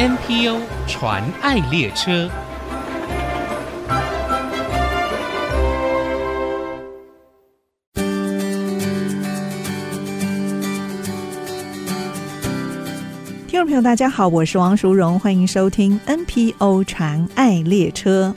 NPO 传爱列车。听众朋友，大家好，我是王淑荣，欢迎收听 NPO 传爱列车。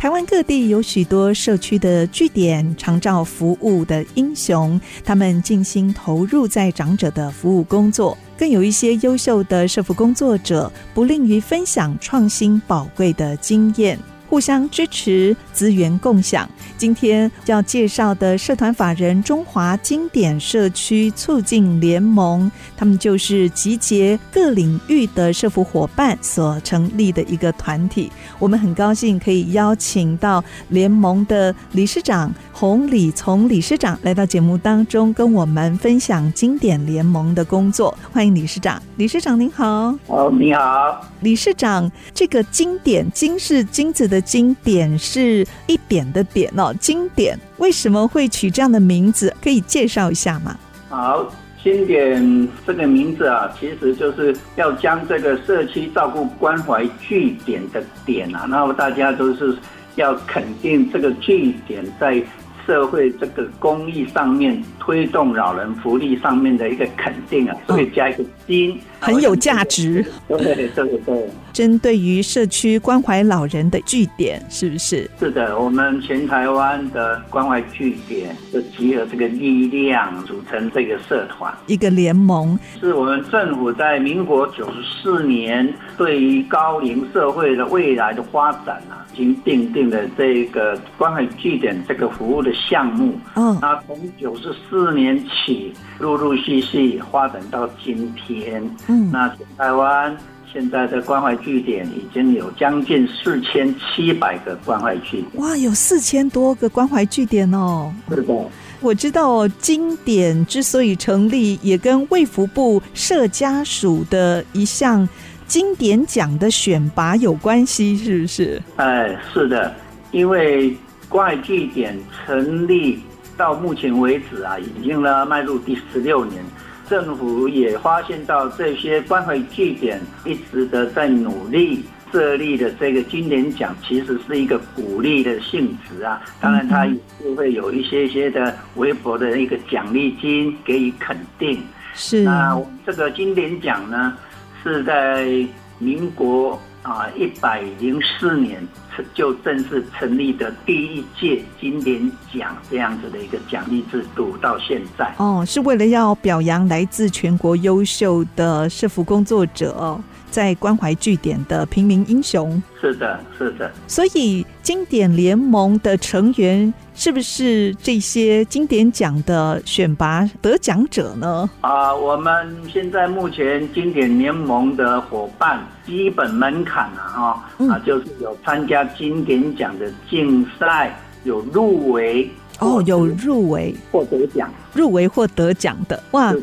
台湾各地有许多社区的据点，常照服务的英雄，他们尽心投入在长者的服务工作。更有一些优秀的社服工作者，不吝于分享创新宝贵的经验。互相支持，资源共享。今天要介绍的社团法人中华经典社区促进联盟，他们就是集结各领域的社福伙伴所成立的一个团体。我们很高兴可以邀请到联盟的理事长洪礼从理事长来到节目当中，跟我们分享经典联盟的工作。欢迎理事长，理事长您好。哦，你好，理事长。这个经典，金是金子的。经典是一点的点哦，经典为什么会取这样的名字？可以介绍一下吗？好，经典这个名字啊，其实就是要将这个社区照顾关怀据点的点啊，然后大家都是要肯定这个据点在社会这个公益上面推动老人福利上面的一个肯定啊，所以加一个金。哦很有价值，对对对对。针对于社区关怀老人的据点，是不是？是的，我们全台湾的关怀据点就集合这个力量，组成这个社团，一个联盟。是我们政府在民国九十四年对于高龄社会的未来的发展啊，已经订定了这个关怀据点这个服务的项目。嗯，那从九十四年起，陆陆续续发展到今天。嗯，那台湾现在的关怀据点已经有将近四千七百个关怀据点。哇，有四千多个关怀据点哦。是的，我知道经典之所以成立，也跟卫福部社家属的一项经典奖的选拔有关系，是不是？哎，是的，因为关怀据点成立到目前为止啊，已经呢迈入第十六年。政府也发现到这些关怀据点一直的在努力设立的这个经典奖，其实是一个鼓励的性质啊。当然，它也会有一些些的微薄的一个奖励金给予肯定。是。那这个经典奖呢，是在民国啊一百零四年。就正式成立的第一届金典奖这样子的一个奖励制度，到现在哦，是为了要表扬来自全国优秀的社服工作者，在关怀据点的平民英雄。是的，是的。所以经典联盟的成员是不是这些经典奖的选拔得奖者呢？啊，我们现在目前经典联盟的伙伴基本门槛啊，哈、嗯、啊，就是有参加经典奖的竞赛，有入围哦，有入围。或得奖，入围或得奖的哇，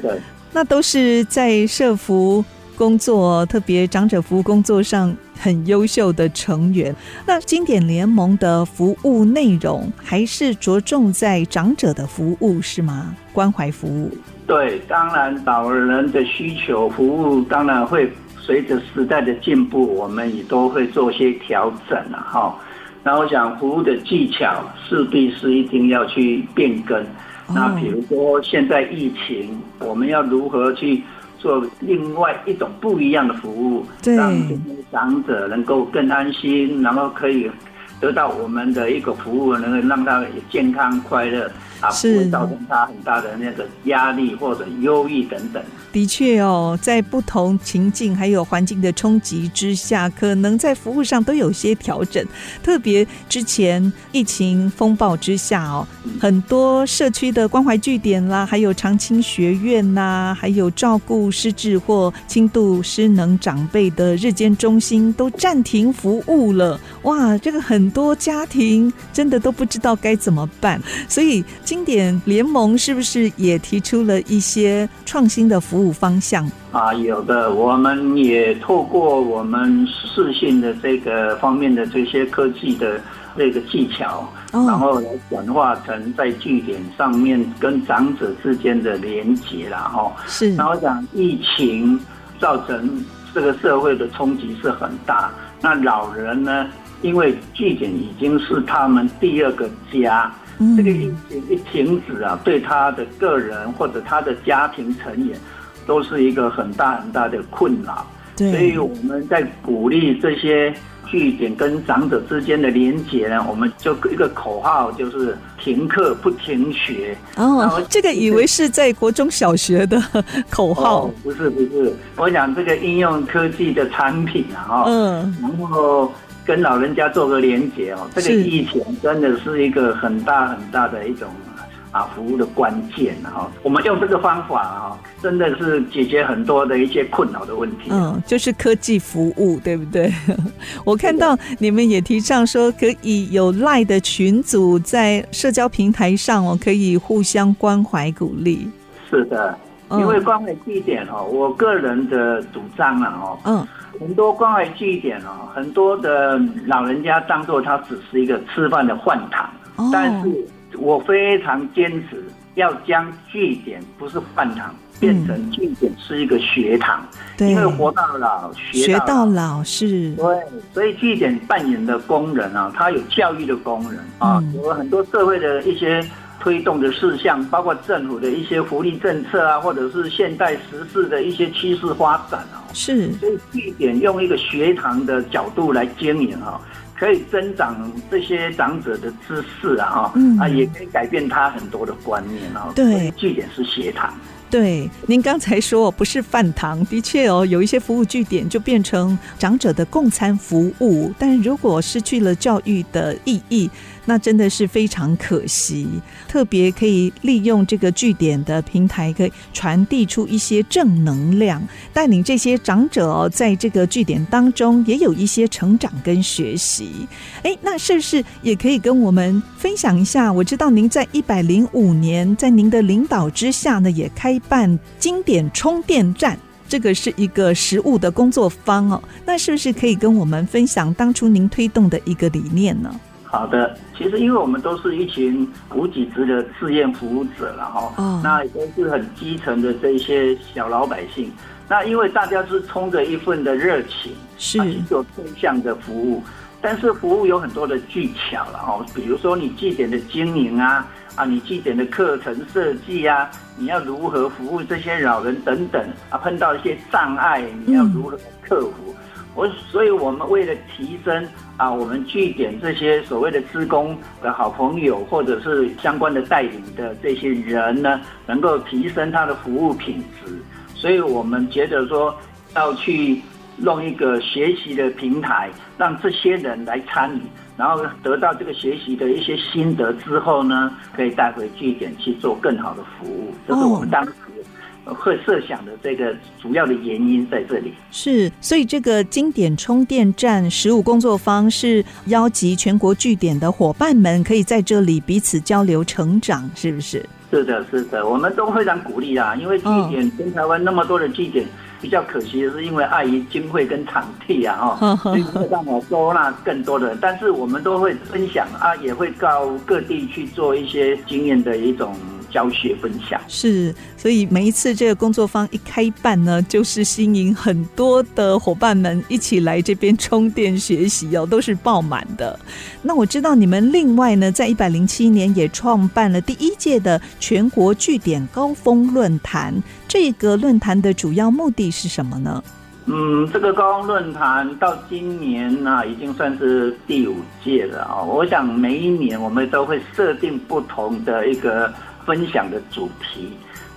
那都是在社服工作，特别长者服务工作上很优秀的成员。那经典联盟的服务内容还是着重在长者的服务是吗？关怀服务？对，当然老人的需求服务当然会随着时代的进步，我们也都会做些调整了哈。那我想服务的技巧势必是一定要去变更。那比如说现在疫情，我们要如何去？做另外一种不一样的服务，让长者能够更安心，然后可以得到我们的一个服务，能够让他健康快乐。啊，不会造成他很大的那个压力或者忧郁等等。的确哦，在不同情境还有环境的冲击之下，可能在服务上都有些调整。特别之前疫情风暴之下哦，很多社区的关怀据点啦，还有长青学院呐，还有照顾失智或轻度失能长辈的日间中心都暂停服务了。哇，这个很多家庭真的都不知道该怎么办，所以。经典联盟是不是也提出了一些创新的服务方向啊？有的，我们也透过我们视讯的这个方面的这些科技的这个技巧，哦、然后来转化成在据点上面跟长者之间的连接，然后是。然后讲疫情造成这个社会的冲击是很大。那老人呢，因为据点已经是他们第二个家，这个疫情一停止啊，对他的个人或者他的家庭成员，都是一个很大很大的困扰。所以我们在鼓励这些。据点跟长者之间的连结呢，我们就一个口号，就是停课不停学。哦，这个以为是在国中小学的口号。哦，不是不是，我想这个应用科技的产品啊，嗯，然后跟老人家做个连结哦，这个疫情真的是一个很大很大的一种。啊，服务的关键哈，我们用这个方法哈，真的是解决很多的一些困扰的问题。嗯，就是科技服务，对不对？我看到你们也提倡说，可以有 LINE 的群组在社交平台上哦，可以互相关怀鼓励。是的，因为关怀地点哦，我个人的主张啊哦，嗯，很多关怀据点哦，很多的老人家当做它只是一个吃饭的饭堂，哦，但是。我非常坚持要将据点不是饭堂，变成据点是一个学堂，对，因为活到老学到老，是。对，所以据点扮演的功能啊，它有教育的功能啊，有很多社会的一些推动的事项，包括政府的一些福利政策啊，或者是现代时事的一些趋势发展啊，是。所以据点用一个学堂的角度来经营啊。可以增长这些长者的知识啊，哈、嗯，啊，也可以改变他很多的观念啊。对，据点是学堂。对，您刚才说不是饭堂，的确哦，有一些服务据点就变成长者的共餐服务，但如果失去了教育的意义。那真的是非常可惜，特别可以利用这个据点的平台，可以传递出一些正能量，带领这些长者哦，在这个据点当中也有一些成长跟学习。哎，那是不是也可以跟我们分享一下？我知道您在一百零五年，在您的领导之下呢，也开办经典充电站，这个是一个实物的工作坊哦。那是不是可以跟我们分享当初您推动的一个理念呢？好的，其实因为我们都是一群无给职的志愿服务者了哈，哦，那也都是很基层的这些小老百姓。那因为大家是冲着一份的热情，是去做正向的服务，但是服务有很多的技巧了哈，比如说你据点的经营啊，啊，你据点的课程设计啊，你要如何服务这些老人等等啊，碰到一些障碍，你要如何克服？嗯我所以，我们为了提升啊，我们据点这些所谓的职工的好朋友，或者是相关的带领的这些人呢，能够提升他的服务品质，所以我们觉得说要去弄一个学习的平台，让这些人来参与，然后得到这个学习的一些心得之后呢，可以带回据点去做更好的服务，这是我们当时。会设想的这个主要的原因在这里是，所以这个经典充电站十五工作坊是邀集全国据点的伙伴们，可以在这里彼此交流成长，是不是？是的，是的，我们都非常鼓励啊，因为据点跟台湾那么多的据点，比较可惜的是因为碍于经费跟场地啊，哈，所以没有办法收纳更多的人，但是我们都会分享啊，也会到各地去做一些经验的一种。教学分享是，所以每一次这个工作坊一开办呢，就是吸引很多的伙伴们一起来这边充电学习哦，都是爆满的。那我知道你们另外呢，在一百零七年也创办了第一届的全国据点高峰论坛。这个论坛的主要目的是什么呢？嗯，这个高峰论坛到今年呢，已经算是第五届了啊。我想每一年我们都会设定不同的一个。分享的主题，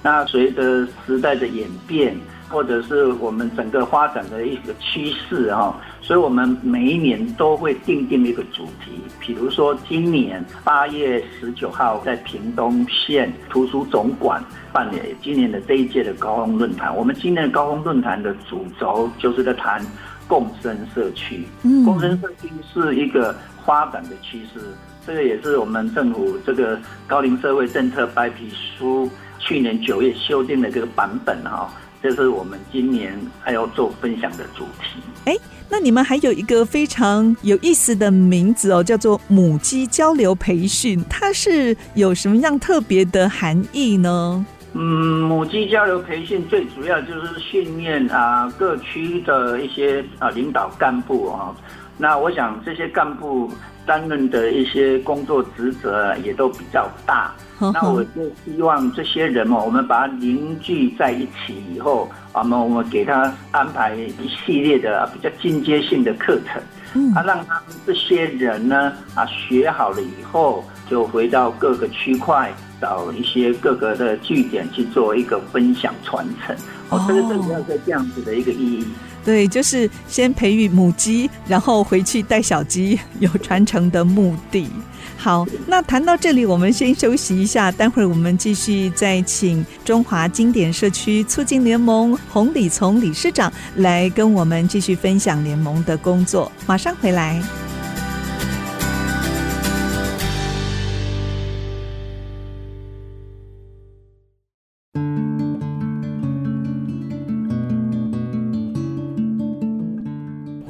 那随着时代的演变，或者是我们整个发展的一个趋势啊，所以我们每一年都会定定一个主题。比如说，今年八月十九号在屏东县图书总馆办理今年的这一届的高峰论坛。我们今年的高峰论坛的主轴就是在谈共生社区。嗯，共生社区是一个发展的趋势。这个也是我们政府这个高龄社会政策白皮书去年九月修订的这个版本哈，这是我们今年还要做分享的主题。哎，那你们还有一个非常有意思的名字哦，叫做母鸡交流培训，它是有什么样特别的含义呢？嗯，母鸡交流培训最主要就是训练啊各区的一些啊领导干部啊。那我想这些干部担任的一些工作职责也都比较大。那我就希望这些人嘛，我们把他凝聚在一起以后，我们我们给他安排一系列的比较进阶性的课程，嗯，啊，让他们这些人呢啊学好了以后，就回到各个区块。找一些各个的据点去做一个分享传承，哦，这个主要是这样子的一个意义。对，就是先培育母鸡，然后回去带小鸡，有传承的目的。好，那谈到这里，我们先休息一下，待会儿我们继续再请中华经典社区促进联盟洪礼从理事长来跟我们继续分享联盟的工作。马上回来。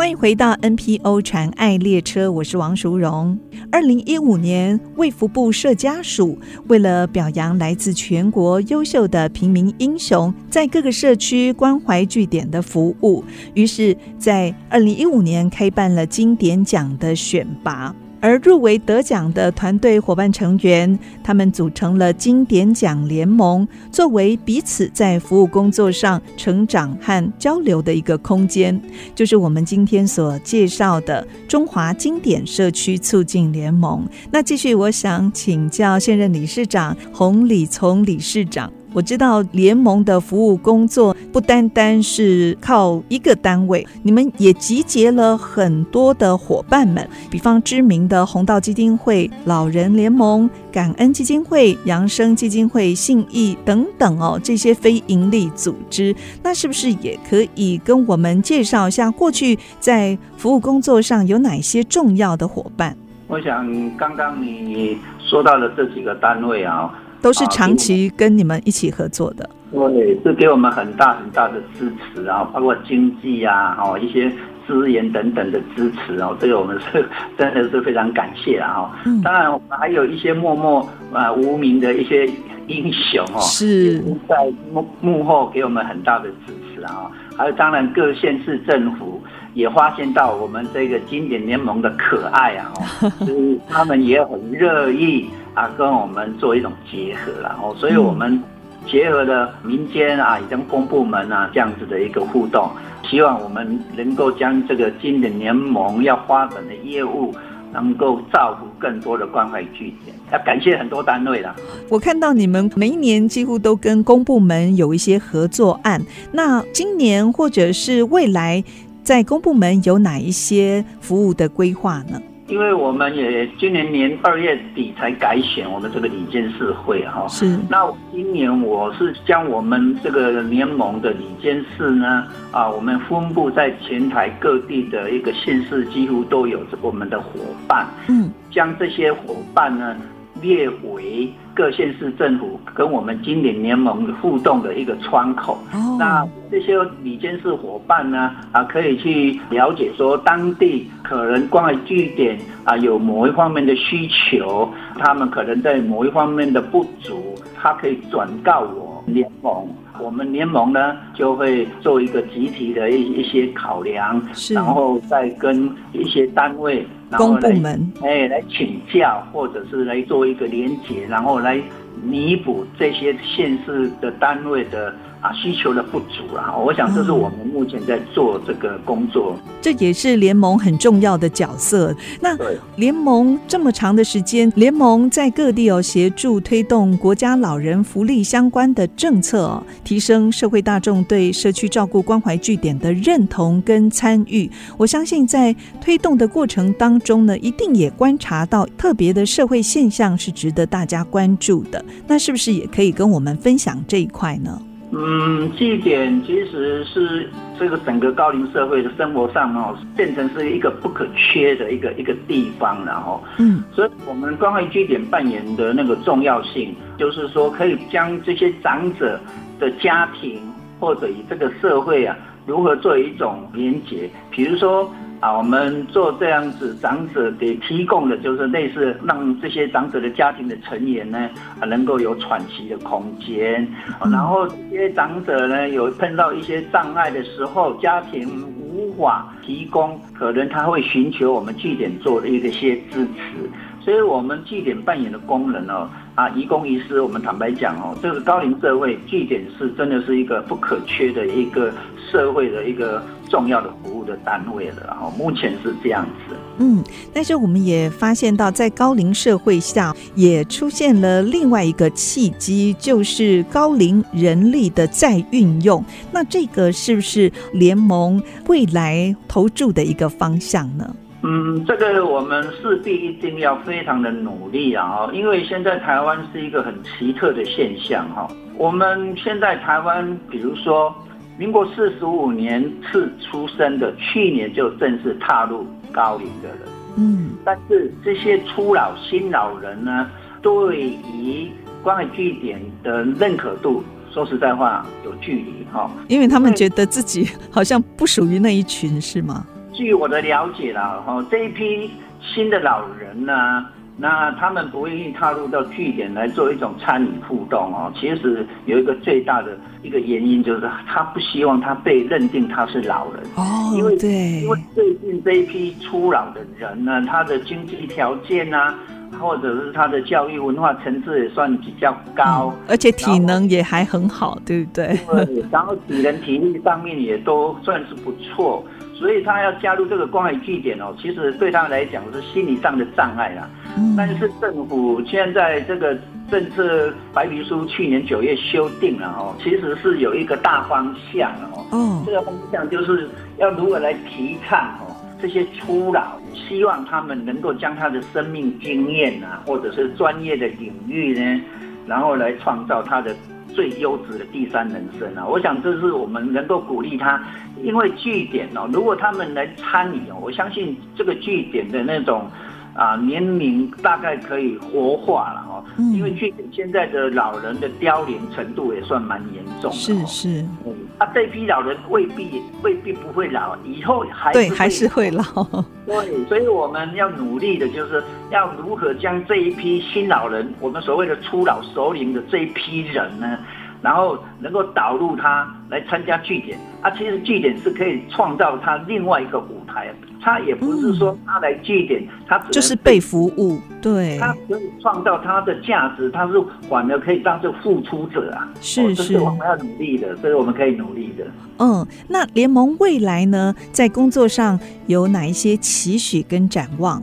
欢迎回到 NPO 传爱列车，我是王淑荣。二零一五年，卫福部社家属为了表扬来自全国优秀的平民英雄在各个社区关怀据点的服务，于是，在二零一五年开办了经典奖的选拔。而入围得奖的团队伙伴成员，他们组成了经典奖联盟，作为彼此在服务工作上成长和交流的一个空间，就是我们今天所介绍的中华经典社区促进联盟。那继续，我想请教现任理事长洪礼从理事长。我知道联盟的服务工作不单单是靠一个单位，你们也集结了很多的伙伴们，比方知名的红道基金会、老人联盟、感恩基金会、扬生基金会、信义等等哦，这些非营利组织，那是不是也可以跟我们介绍一下过去在服务工作上有哪些重要的伙伴？我想刚刚你说到的这几个单位啊。都是长期跟你们一起合作的，对，是给我们很大很大的支持啊，包括经济啊，哦，一些资源等等的支持哦，这个我们是 真的是非常感谢啊，嗯。当然，我们还有一些默默啊无名的一些英雄哦，是在幕幕后给我们很大的支持啊。还有，当然各县市政府也发现到我们这个经典联盟的可爱啊，所以 他们也很乐意。啊，跟我们做一种结合，然后，所以我们结合了民间啊，以及公部门啊这样子的一个互动，希望我们能够将这个经典联盟要发展的业务，能够造福更多的关怀据点。要感谢很多单位了。我看到你们每一年几乎都跟公部门有一些合作案，那今年或者是未来，在公部门有哪一些服务的规划呢？因为我们也今年年二月底才改选我们这个理监事会哈，是。那今年我是将我们这个联盟的理监事呢，啊，我们分布在全台各地的一个县市，几乎都有我们的伙伴，嗯，将这些伙伴呢。列为各县市政府跟我们经典联盟互动的一个窗口。Oh. 那这些里监事伙伴呢，啊，可以去了解说当地可能关于据点啊有某一方面的需求，他们可能在某一方面的不足，他可以转告我联盟。我们联盟呢就会做一个集体的一一些考量，然后再跟一些单位。然后来哎，来请教，或者是来做一个连结，然后来弥补这些县市的单位的。啊，需求的不足啊，我想这是我们目前在做这个工作，嗯、这也是联盟很重要的角色。那联盟这么长的时间，联盟在各地哦协助推动国家老人福利相关的政策哦，提升社会大众对社区照顾关怀据点的认同跟参与。我相信在推动的过程当中呢，一定也观察到特别的社会现象是值得大家关注的。那是不是也可以跟我们分享这一块呢？嗯，据点其实是这个整个高龄社会的生活上哦，变成是一个不可缺的一个一个地方，然后，嗯，所以我们关怀据点扮演的那个重要性，就是说可以将这些长者的家庭或者与这个社会啊，如何做一种连结，比如说啊，我们做这样子长者给提供的就是类似让这些长者的家庭的成员呢，啊，能够有喘息的空间，然后这些长者呢有碰到一些障碍的时候，家庭无法提供，可能他会寻求我们据点做的一些支持。所以，我们据点扮演的功能哦，啊，移公移私，我们坦白讲哦，这个高龄社会据点是真的是一个不可缺的一个社会的一个重要的服务的单位了。然后目前是这样子。嗯，但是我们也发现到，在高龄社会下，也出现了另外一个契机，就是高龄人力的再运用。那这个是不是联盟未来投注的一个方向呢？嗯，这个我们势必一定要非常的努力啊！哈，因为现在台湾是一个很奇特的现象哈。我们现在台湾，比如说民国四十五年次出生的，去年就正式踏入高龄的人，嗯，但是这些初老新老人呢，对于关爱据点的认可度，说实在话有距离哈，因为他们觉得自己好像不属于那一群，是吗？据我的了解啦，哈，这一批新的老人呢，那他们不愿意踏入到据点来做一种参与互动哦。其实有一个最大的一个原因，就是他不希望他被认定他是老人哦，因为对，因为最近这一批初老的人呢，他的经济条件啊，或者是他的教育文化层次也算比较高，嗯，而且体能也还很好，对不对？对，然后体能体力上面也都算是不错。所以他要加入这个关爱据点哦，其实对他来讲是心理上的障碍啦。嗯。但是政府现在这个政策白皮书去年九月修订了哦，其实是有一个大方向哦。嗯。这个方向就是要如何来提倡哦，这些初老，希望他们能够将他的生命经验啊，或者是专业的领域呢，然后来创造他的。最优质的第三人生啊！我想这是我们能够鼓励他，因为据点哦，如果他们来参与哦，我相信这个据点的那种啊年龄大概可以活化了哦。因为据点现在的老人的凋零程度也算蛮严重的。是是。嗯，啊，这批老人未必未必不会老，以后还对还是会老。对，所以我们要努力的就是要如何将这一批新老人，我们所谓的初老熟龄的这一批人呢，然后能够导入他来参加据点啊，其实据点是可以创造他另外一个舞台，他也不是说他来据点，他只就是被服务，对，他可以创造他的价值，他是反而可以当做付出者啊，是是，我们要努力的，所以我们可以努力的。嗯，那联盟未来呢，在工作上有哪一些期许跟展望？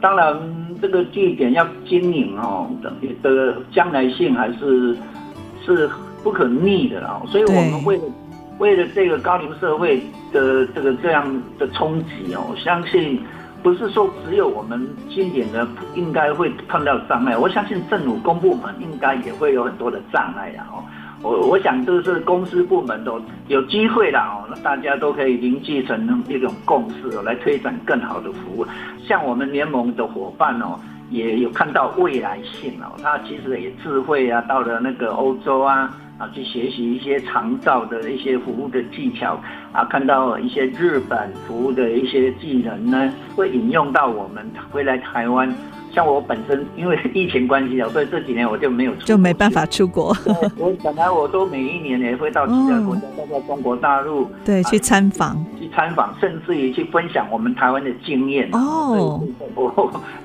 当然，这个据点要经营哦，的将来性还是。是不可逆的啦，所以我们为了为了这个高龄社会的这个这样的冲击哦，我相信不是说只有我们经典的应该会碰到障碍，我相信政府公部门应该也会有很多的障碍啊。哦，我我想这是公司部门都有机会啦哦，那大家都可以凝聚成一种共识哦，来推展更好的服务。像我们联盟的伙伴哦。也有看到未来性哦，他其实也智慧啊，到了那个欧洲啊啊，去学习一些长照的一些服务的技巧啊，看到一些日本服务的一些技能呢，会引用到我们回来台湾。像我本身因为疫情关系啊，所以这几年我就没有出就没办法出国。我本来我都每一年也会到其他国家，包括中国大陆，对，去参访，去参访，甚至于去分享我们台湾的经验。哦，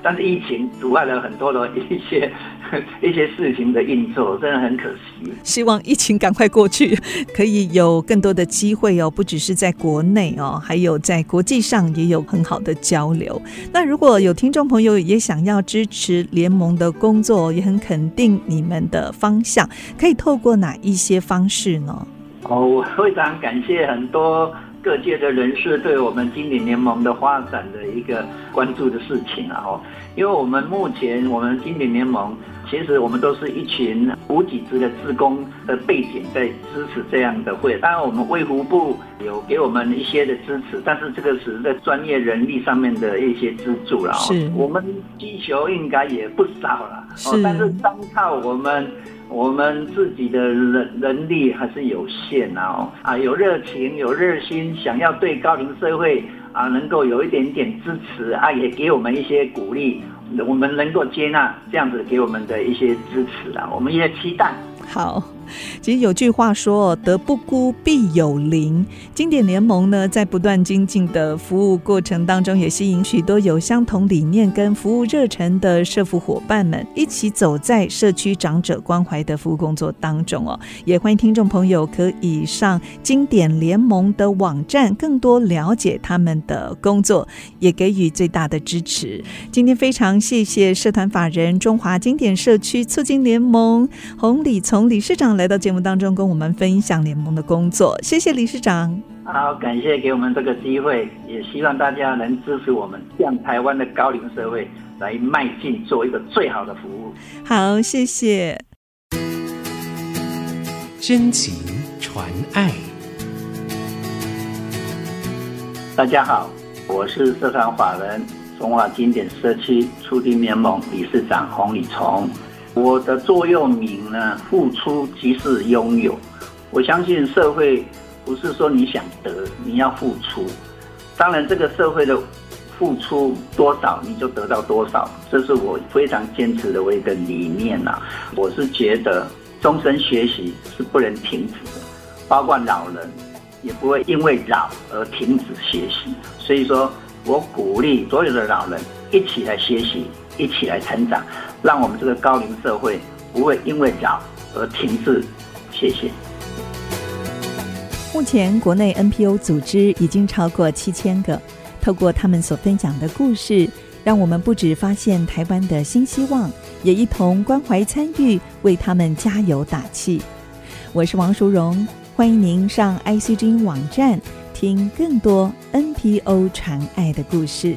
但是疫情阻碍了很多的一些 一些事情的运作，真的很可惜。希望疫情赶快过去，可以有更多的机会哦，不只是在国内哦，还有在国际上也有很好的交流。那如果有听众朋友也想要。支持联盟的工作，也很肯定你们的方向，可以透过哪一些方式呢？哦，我非常感谢很多各界的人士对我们经典联盟的发展的一个关注的事情啊！哦，因为我们目前我们经典联盟其实我们都是一群无给职的职工的背景在支持这样的会。当然，我们卫福部有给我们一些的支持，但是这个是在专业人力上面的一些资助了。是，我们需求应该也不少了。是，但是单靠我们我们自己的人人力还是有限啊。啊，有热情，有热心，想要对高龄社会啊能够有一点点支持啊，也给我们一些鼓励。我们能够接纳这样子给我们的一些支持啊，我们也期待。好。其实有句话说：“德不孤，必有邻。”经典联盟呢，在不断精进的服务过程当中，也吸引许多有相同理念跟服务热忱的社福伙伴们，一起走在社区长者关怀的服务工作当中哦。也欢迎听众朋友可以上经典联盟的网站，更多了解他们的工作，也给予最大的支持。今天非常谢谢社团法人中华经典社区促进联盟洪礼从理事长。来到节目当中，跟我们分享联盟的工作，谢谢理事长。好，感谢给我们这个机会，也希望大家能支持我们，向台湾的高龄社会来迈进，做一个最好的服务。好，谢谢。真情传爱。大家好，我是社团法人中华经典社区促进联盟理事长洪礼从。我的座右铭呢，付出即是拥有。我相信社会不是说你想得，你要付出。当然，这个社会的付出多少，你就得到多少，这是我非常坚持的我一个理念呐。我是觉得终身学习是不能停止的，包括老人也不会因为老而停止学习。所以说我鼓励所有的老人一起来学习，一起来成长。让我们这个高龄社会不会因为老而停滞。谢谢。目前国内 NPO 组织已经超过七千个，透过他们所分享的故事，让我们不止发现台湾的新希望，也一同关怀参与，为他们加油打气。我是王淑荣，欢迎您上 ICG 网站听更多 NPO 传爱的故事。